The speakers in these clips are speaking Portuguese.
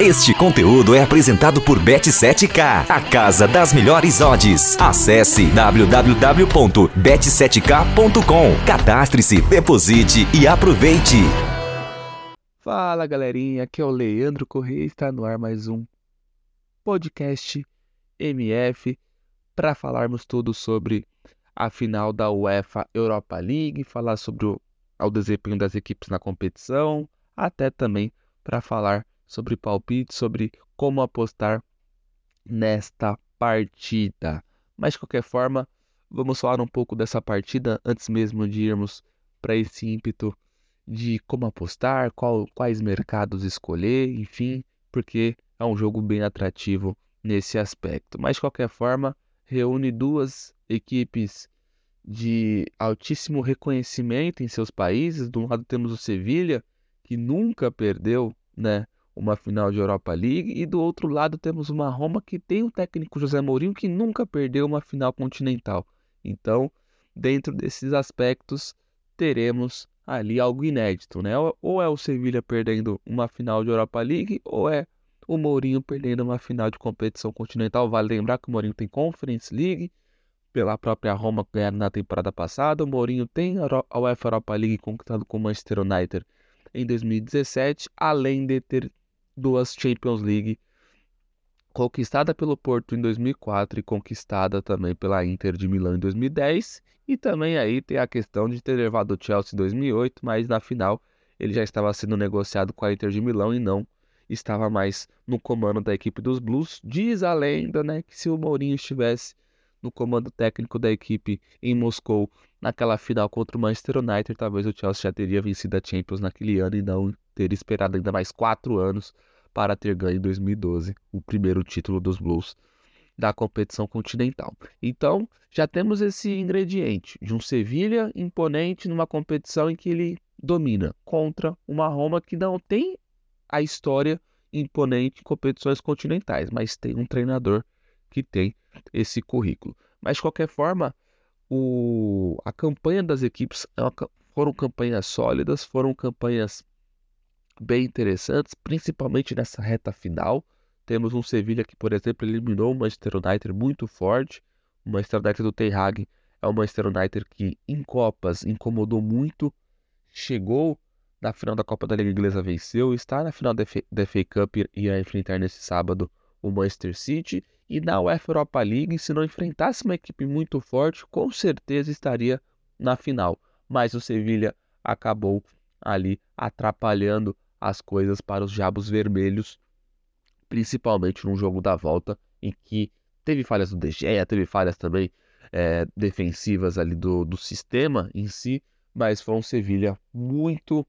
Este conteúdo é apresentado por Bet7k, a casa das melhores odds. Acesse www.bet7k.com. Cadastre-se, deposite e aproveite. Fala galerinha, aqui é o Leandro Correia e está no ar mais um podcast MF para falarmos tudo sobre a final da UEFA Europa League, falar sobre o, o desempenho das equipes na competição, até também para falar sobre palpite, sobre como apostar nesta partida. Mas de qualquer forma, vamos falar um pouco dessa partida antes mesmo de irmos para esse ímpeto de como apostar, qual, quais mercados escolher, enfim, porque é um jogo bem atrativo nesse aspecto. Mas de qualquer forma, reúne duas equipes de altíssimo reconhecimento em seus países. Um lado temos o Sevilha, que nunca perdeu, né, uma final de Europa League, e do outro lado temos uma Roma que tem o técnico José Mourinho que nunca perdeu uma final continental. Então, dentro desses aspectos, teremos ali algo inédito, né? Ou é o Sevilha perdendo uma final de Europa League, ou é o Mourinho perdendo uma final de competição continental. Vale lembrar que o Mourinho tem Conference League, pela própria Roma ganhando na temporada passada. O Mourinho tem a UEFA Europa League conquistado com o Manchester United em 2017, além de ter duas Champions League conquistada pelo Porto em 2004 e conquistada também pela Inter de Milão em 2010. E também aí tem a questão de ter levado o Chelsea em 2008, mas na final ele já estava sendo negociado com a Inter de Milão e não estava mais no comando da equipe dos Blues. Diz a lenda, né, que se o Mourinho estivesse no comando técnico da equipe em Moscou naquela final contra o Manchester United, talvez o Chelsea já teria vencido a Champions naquele ano e não teria esperado ainda mais quatro anos para ter ganho em 2012 o primeiro título dos Blues da competição continental. Então, já temos esse ingrediente de um Sevilha imponente numa competição em que ele domina contra uma Roma que não tem a história imponente em competições continentais, mas tem um treinador que tem esse currículo. Mas de qualquer forma, o, a campanha das equipes é foram campanhas sólidas, foram campanhas bem interessantes, principalmente nessa reta final. Temos um Sevilha que, por exemplo, eliminou o Manchester United muito forte. O Manchester United do Ten Hag é o Manchester United que em Copas incomodou muito, chegou na final da Copa da Liga Inglesa, venceu, está na final da FA Cup e irá enfrentar nesse sábado o Manchester City e na UEFA Europa League, se não enfrentasse uma equipe muito forte, com certeza estaria na final. Mas o Sevilha acabou ali atrapalhando as coisas para os Jabos Vermelhos, principalmente no jogo da volta, em que teve falhas do Gea, teve falhas também é, defensivas ali do, do sistema em si, mas foi um Sevilha muito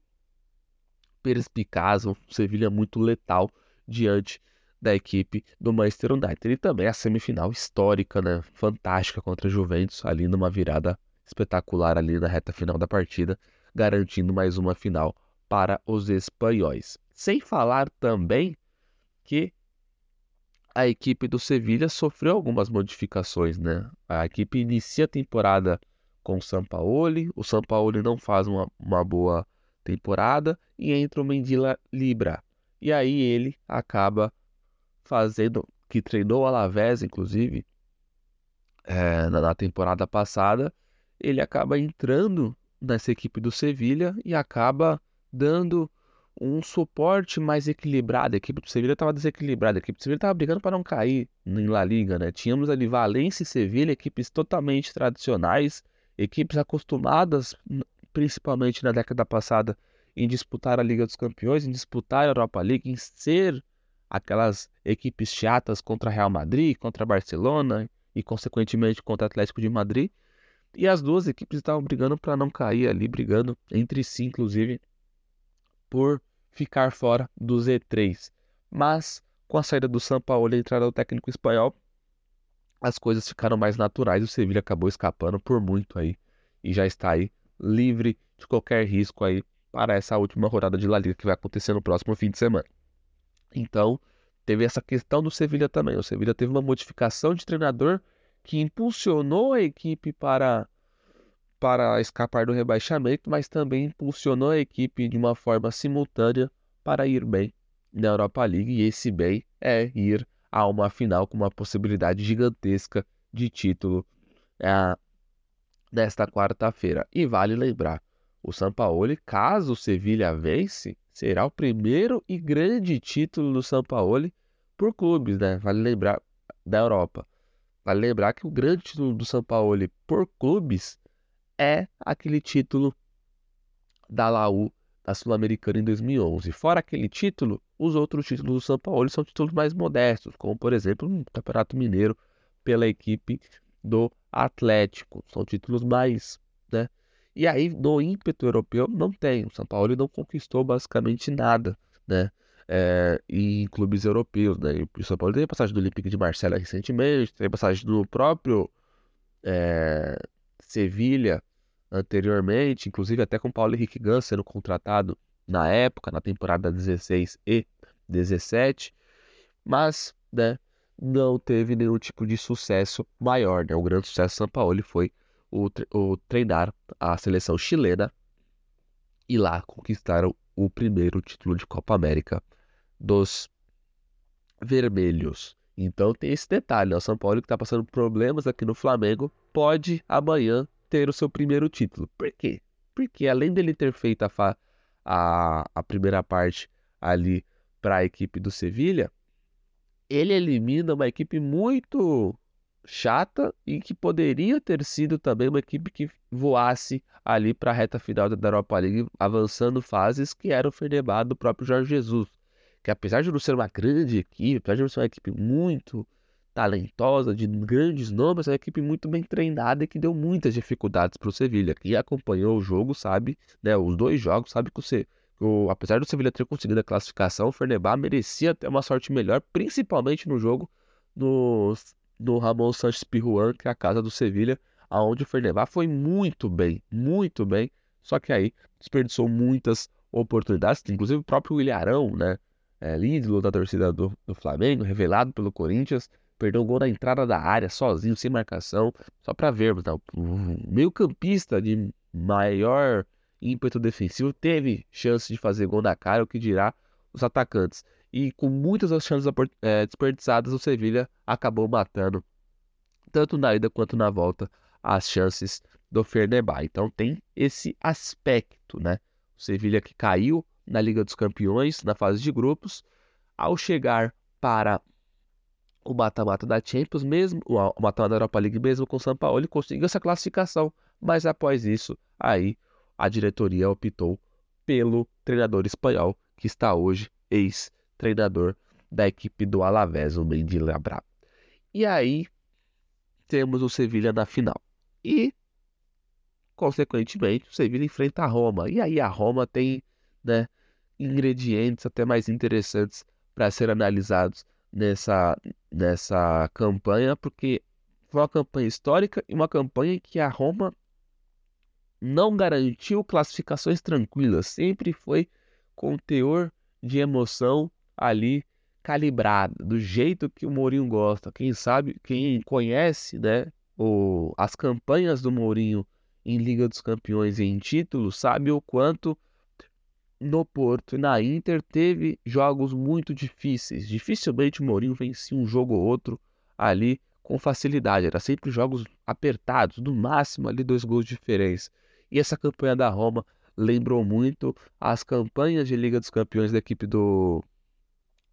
perspicaz, um Sevilha muito letal diante da equipe do Manchester United. E também a semifinal histórica, né? Fantástica contra a Juventus, ali numa virada espetacular ali na reta final da partida, garantindo mais uma final para os espanhóis. Sem falar também que a equipe do Sevilha sofreu algumas modificações, né? A equipe inicia a temporada com o Sampaoli, o Sampaoli não faz uma, uma boa temporada e entra o Mendila Libra. E aí ele acaba fazendo, que treinou o Alavés, inclusive, é, na, na temporada passada, ele acaba entrando nessa equipe do Sevilha e acaba dando um suporte mais equilibrado. A equipe do Sevilha estava desequilibrada, a equipe do Sevilha estava brigando para não cair em La Liga, né? Tínhamos ali Valência e Sevilha, equipes totalmente tradicionais, equipes acostumadas, principalmente na década passada, em disputar a Liga dos Campeões, em disputar a Europa League, em ser aquelas equipes chatas contra Real Madrid, contra Barcelona e consequentemente contra Atlético de Madrid. E as duas equipes estavam brigando para não cair ali, brigando entre si, inclusive, por ficar fora do Z3. Mas com a saída do São Paulo e a entrada do técnico espanhol, as coisas ficaram mais naturais. O Sevilla acabou escapando por muito aí e já está aí livre de qualquer risco aí para essa última rodada de La Liga que vai acontecer no próximo fim de semana. Então, teve essa questão do Sevilha também. O Sevilha teve uma modificação de treinador que impulsionou a equipe para, para escapar do rebaixamento, mas também impulsionou a equipe de uma forma simultânea para ir bem na Europa League e esse bem é ir a uma final com uma possibilidade gigantesca de título é, nesta quarta-feira. E vale lembrar, o Sampaoli, caso o Sevilha vence, será o primeiro e grande título do Sampaoli por clubes, né? Vale lembrar da Europa. Vale lembrar que o grande título do Sampaoli por clubes é aquele título da Laú da Sul-Americana em 2011. Fora aquele título, os outros títulos do São Paulo são títulos mais modestos, como por exemplo o Campeonato Mineiro pela equipe do Atlético. São títulos mais, né? E aí, no ímpeto europeu, não tem. O São Paulo não conquistou basicamente nada, né? É, em clubes europeus, né? O São Paulo teve passagem do Olympique de Marselha recentemente, teve passagem do próprio é, Sevilha anteriormente, inclusive até com Paulo Henrique Gans sendo contratado na época, na temporada 16 e 17, mas né, não teve nenhum tipo de sucesso maior. Né? O grande sucesso de São Paulo foi o, o treinar a seleção chilena e lá conquistaram o primeiro título de Copa América dos vermelhos. Então tem esse detalhe, o São Paulo que está passando problemas aqui no Flamengo pode amanhã ter o seu primeiro título. Por quê? Porque além dele ter feito a, a, a primeira parte ali para a equipe do Sevilha, ele elimina uma equipe muito chata e que poderia ter sido também uma equipe que voasse ali para a reta final da Europa League, avançando fases que era o Fenerbahçe do próprio Jorge Jesus, que apesar de não ser uma grande equipe, apesar de não ser uma equipe muito talentosa, de grandes nomes, é uma equipe muito bem treinada e que deu muitas dificuldades para o Sevilha. Quem acompanhou o jogo sabe, né, os dois jogos, sabe que o, Se, o apesar do Sevilha ter conseguido a classificação, o Fenerbahçe merecia ter uma sorte melhor, principalmente no jogo no, no Ramon Sanches Pirruan, que é a casa do Sevilha, aonde o Fenerbahçe foi muito bem, muito bem, só que aí desperdiçou muitas oportunidades, inclusive o próprio Ilharão, né, é, ídolo da torcida do, do Flamengo, revelado pelo Corinthians, perdeu o gol na entrada da área, sozinho, sem marcação, só para vermos, né? o meio campista de maior ímpeto defensivo teve chance de fazer gol na cara, o que dirá os atacantes. E com muitas das chances é, desperdiçadas, o Sevilha acabou matando, tanto na ida quanto na volta, as chances do Fernebá. Então tem esse aspecto, né? O Sevilha que caiu na Liga dos Campeões, na fase de grupos, ao chegar para o mata-mata da Champions mesmo, o mata-mata da Europa League mesmo com o São Paulo, ele conseguiu essa classificação, mas após isso, aí a diretoria optou pelo treinador espanhol, que está hoje ex-treinador da equipe do Alavés, o Mendy Labra. E aí temos o Sevilha na final. E, consequentemente, o Sevilha enfrenta a Roma. E aí a Roma tem né, ingredientes até mais interessantes para ser analisados nessa, nessa campanha, porque foi uma campanha histórica e uma campanha em que a Roma não garantiu classificações tranquilas, sempre foi com teor de emoção ali calibrada, do jeito que o Mourinho gosta. Quem sabe, quem conhece, né, o, as campanhas do Mourinho em Liga dos Campeões e em títulos, sabe o quanto no Porto e na Inter teve jogos muito difíceis. Dificilmente o Mourinho vencia um jogo ou outro ali com facilidade. Era sempre jogos apertados, no máximo ali dois gols de diferença. E essa campanha da Roma lembrou muito as campanhas de Liga dos Campeões da equipe do,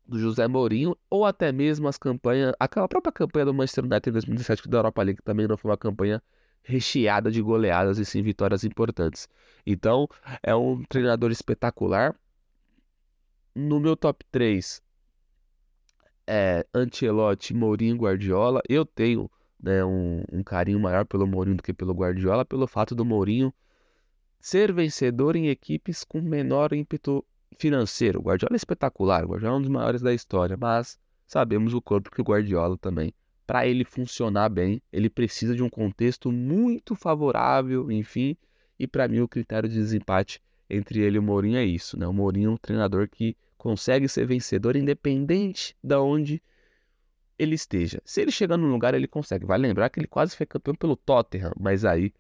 do José Mourinho, ou até mesmo as campanhas, aquela própria campanha do Manchester United em 2017 que da Europa League também não foi uma campanha recheada de goleadas e sim vitórias importantes. Então, é um treinador espetacular. No meu top 3 é Ancelotti, Mourinho Guardiola. Eu tenho né, um, um, carinho maior pelo Mourinho do que pelo Guardiola, pelo fato do Mourinho ser vencedor em equipes com menor ímpeto financeiro. O Guardiola é espetacular, o Guardiola é um dos maiores da história, mas sabemos o corpo que o Guardiola também para ele funcionar bem, ele precisa de um contexto muito favorável, enfim. E para mim o critério de desempate entre ele e o Mourinho é isso, né? O Mourinho é um treinador que consegue ser vencedor independente de onde ele esteja. Se ele chegar num lugar, ele consegue. Vai lembrar que ele quase foi campeão pelo Tottenham, mas aí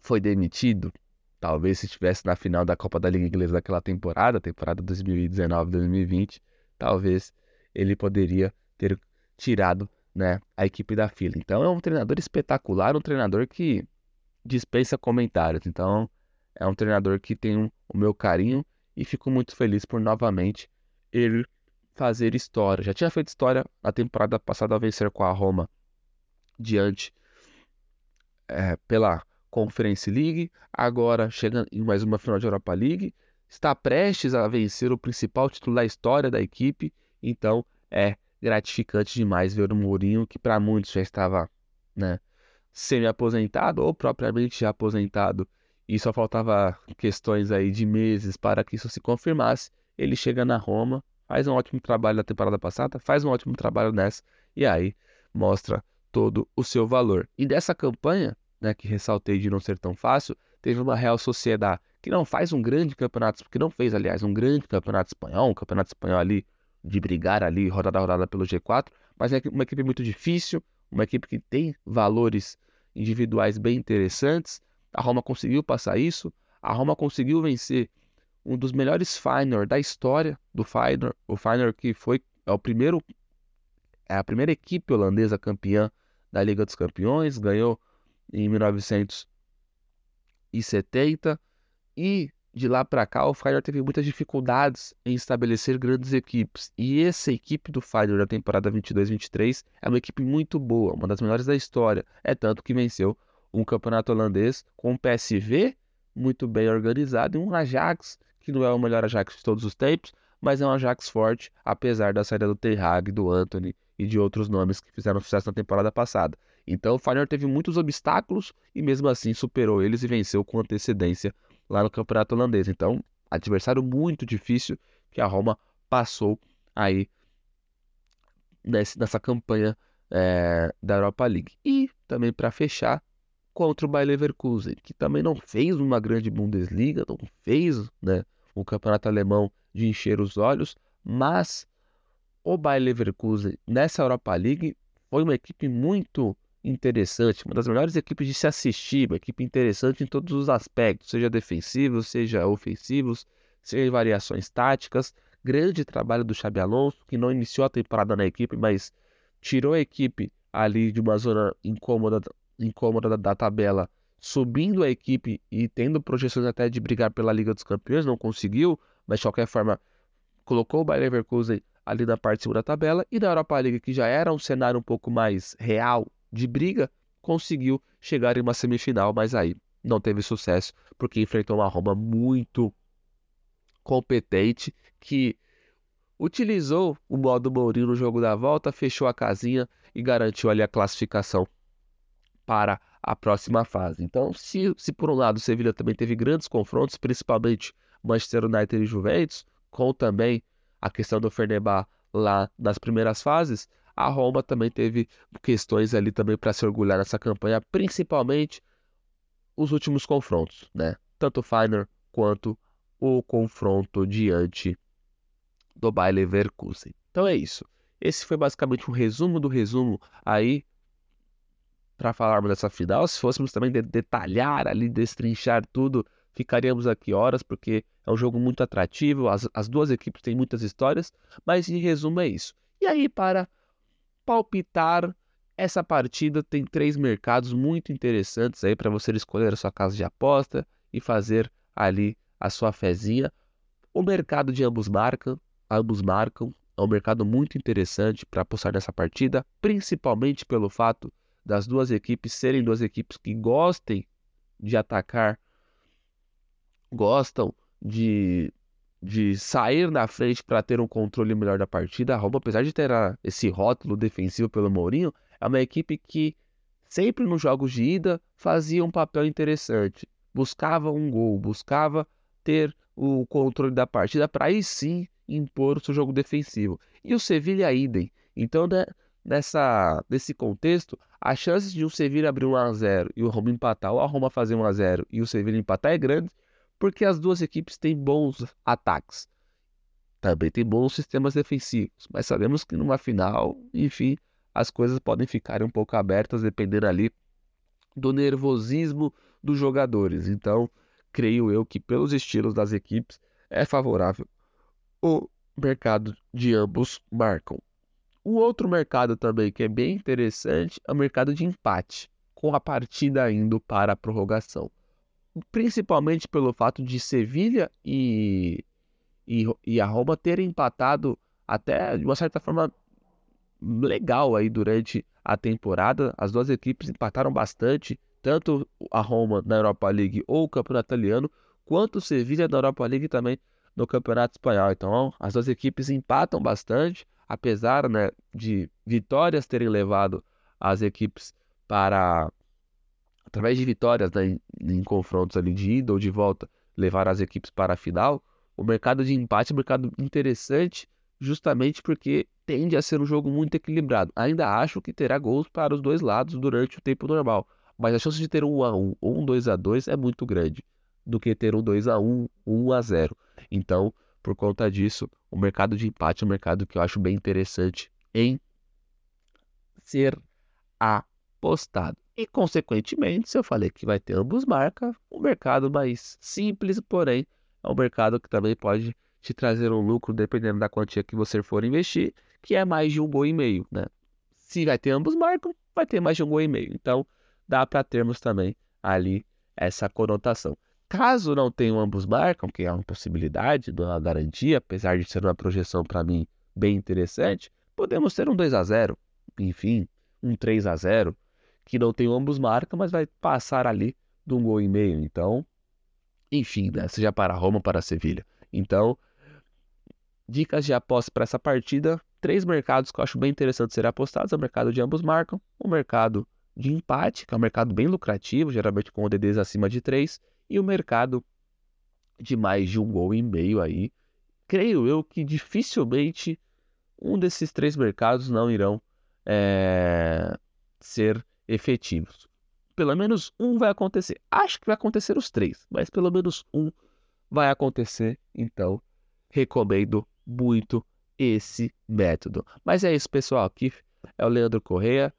foi demitido. Talvez se estivesse na final da Copa da Liga Inglesa daquela temporada, temporada 2019-2020, talvez ele poderia ter tirado né, a equipe da fila. Então é um treinador espetacular, um treinador que dispensa comentários. Então é um treinador que tem um, o meu carinho e fico muito feliz por novamente ele fazer história. Já tinha feito história na temporada passada ao vencer com a Roma diante é, pela Conference League, agora chegando em mais uma final de Europa League, está prestes a vencer o principal título da história da equipe, então é gratificante demais ver o Mourinho, que para muitos já estava né, semi-aposentado ou propriamente já aposentado, e só faltava questões aí de meses para que isso se confirmasse. Ele chega na Roma, faz um ótimo trabalho na temporada passada, faz um ótimo trabalho nessa, e aí mostra todo o seu valor. E dessa campanha, né, que ressaltei de não ser tão fácil, teve uma Real Sociedade que não faz um grande campeonato, que não fez, aliás, um grande campeonato espanhol, um campeonato espanhol ali de brigar ali rodada a rodada pelo G4, mas é uma equipe muito difícil, uma equipe que tem valores individuais bem interessantes. A Roma conseguiu passar isso, a Roma conseguiu vencer um dos melhores Feyenoord da história do Feyenoord, o Feyenoord que foi é o primeiro é a primeira equipe holandesa campeã da Liga dos Campeões, ganhou em 1970 e de lá para cá o Feyenoord teve muitas dificuldades em estabelecer grandes equipes. E essa equipe do Feyenoord da temporada 22-23 é uma equipe muito boa, uma das melhores da história. É tanto que venceu um campeonato holandês com um PSV muito bem organizado e um Ajax que não é o melhor Ajax de todos os tempos, mas é um Ajax forte, apesar da saída do Ten do Anthony e de outros nomes que fizeram sucesso na temporada passada. Então o Feyenoord teve muitos obstáculos e mesmo assim superou eles e venceu com antecedência lá no Campeonato Holandês. Então, adversário muito difícil que a Roma passou aí nessa campanha é, da Europa League. E também para fechar, contra o Bayer Leverkusen, que também não fez uma grande Bundesliga, não fez né, campeonato alemão de encher os olhos, mas o Bayer Leverkusen nessa Europa League foi uma equipe muito interessante, uma das melhores equipes de se assistir, uma equipe interessante em todos os aspectos, seja defensivos, seja ofensivos, seja variações táticas. Grande trabalho do Xabi Alonso, que não iniciou a temporada na equipe, mas tirou a equipe ali de uma zona incômoda, incômoda da, da tabela, subindo a equipe e tendo projeções até de brigar pela Liga dos Campeões, não conseguiu, mas de qualquer forma colocou o Bayer Leverkusen ali na parte de cima da tabela e na Europa League, que já era um cenário um pouco mais real de briga, conseguiu chegar em uma semifinal, mas aí não teve sucesso, porque enfrentou uma Roma muito competente que utilizou o modo Mourinho no jogo da volta, fechou a casinha e garantiu ali a classificação para a próxima fase. Então, se, se por um lado o Sevilla também teve grandes confrontos, principalmente Manchester United e Juventus, com também a questão do Fernebá lá nas primeiras fases, a Roma também teve questões ali também para se orgulhar nessa campanha, principalmente os últimos confrontos, né? Tanto o Feiner quanto o confronto diante do Bayer Leverkusen. Então é isso. Esse foi basicamente um resumo do resumo aí para falarmos dessa final. Se fôssemos também detalhar ali, destrinchar tudo, ficaríamos aqui horas, porque é um jogo muito atrativo. As, as duas equipes têm muitas histórias, mas em resumo é isso. E aí, para palpitar essa partida tem três mercados muito interessantes aí para você escolher a sua casa de aposta e fazer ali a sua fezinha. O mercado de ambos marcam, ambos marcam, é um mercado muito interessante para apostar nessa partida, principalmente pelo fato das duas equipes serem duas equipes que gostem de atacar, gostam de de sair na frente para ter um controle melhor da partida. A Roma, apesar de ter esse rótulo defensivo pelo Mourinho, é uma equipe que sempre nos jogos de ida fazia um papel interessante. Buscava um gol, buscava ter o controle da partida para aí sim impor o seu jogo defensivo. E o Sevilha idem. Então, né, nessa, nesse contexto, a chance de o Sevilha abrir 1 a 0 e o Roma empatar, ou a Roma fazer 1 a 0 e o Sevilha empatar é grande, porque as duas equipes têm bons ataques. Também tem bons sistemas defensivos, mas sabemos que numa final, enfim, as coisas podem ficar um pouco abertas dependendo ali do nervosismo dos jogadores. Então, creio eu que pelos estilos das equipes é favorável o mercado de ambos marcam. O outro mercado também que é bem interessante é o mercado de empate, com a partida indo para a prorrogação. Principalmente pelo fato de Sevilha e, e, e a Roma terem empatado até de uma certa forma legal aí durante a temporada. As duas equipes empataram bastante, tanto a Roma na Europa League ou o Campeonato Italiano, quanto o Sevilha na Europa League também no Campeonato Espanhol. Então, as duas equipes empatam bastante, apesar né, de vitórias terem levado as equipes para, através de vitórias né, em, confrontos ali de ida ou de volta, levar as equipes para a final. O mercado de empate é um mercado interessante, justamente porque tende a ser um jogo muito equilibrado. Ainda acho que terá gols para os dois lados durante o tempo normal, mas a chance de ter um 1 a 1 ou um 2 a 2 é muito grande do que ter um 2 a 1 1 a 0 Então, por conta disso, o mercado de empate é um mercado que eu acho bem interessante em ser apostado. E, consequentemente, se eu falei que vai ter ambos marca, um mercado mais simples, porém, é um mercado que também pode te trazer um lucro dependendo da quantia que você for investir, que é mais de um gol e meio, né? Se vai ter ambos marcam, vai ter mais de um gol e meio. Então, dá para termos também ali essa conotação. Caso não tenham ambos marcam, que é uma possibilidade, não é uma garantia, apesar de ser uma projeção para mim bem interessante, podemos ter um 2 a 0 enfim, um 3 a 0 que não tem ambos marcam, mas vai passar ali de um gol e meio. Então, enfim, né? seja para Roma ou para Sevilha. Então, dicas de aposta para essa partida: três mercados que eu acho bem interessante ser apostados: é o mercado de ambos marcam, o mercado de empate, que é um mercado bem lucrativo, geralmente com ODDs acima de 3, e o mercado de mais de um gol e meio aí. Creio eu que dificilmente um desses três mercados não irão é, ser efetivos. Pelo menos um vai acontecer. Acho que vai acontecer os três, mas pelo menos um vai acontecer. Então, recomendo muito esse método. Mas é isso, pessoal. Aqui é o Leandro Correia.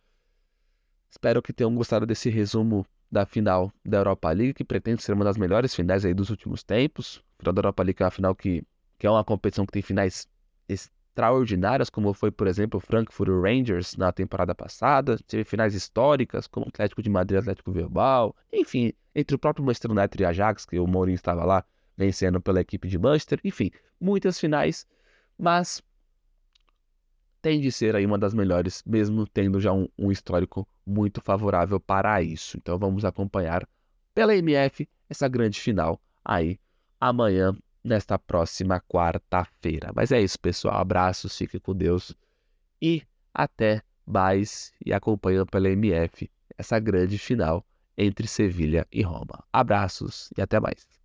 Espero que tenham gostado desse resumo da final da Europa League, que pretende ser uma das melhores finais aí dos últimos tempos. A final da Europa League é uma final que, que é uma competição que tem finais extraordinárias, como foi, por exemplo, o Frankfurt Rangers na temporada passada. Teve finais históricas, como Atlético de Madrid Atlético Verbal. Enfim, entre o próprio Manchester United e Ajax, que o Mourinho estava lá vencendo pela equipe de Manchester. Enfim, muitas finais, mas tem de ser aí uma das melhores, mesmo tendo já um, um histórico muito favorável para isso. Então vamos acompanhar pela MF essa grande final aí amanhã, nesta próxima quarta-feira. Mas é isso, pessoal. Abraços, fique com Deus e até mais. E acompanhando pela MF essa grande final entre Sevilha e Roma. Abraços e até mais.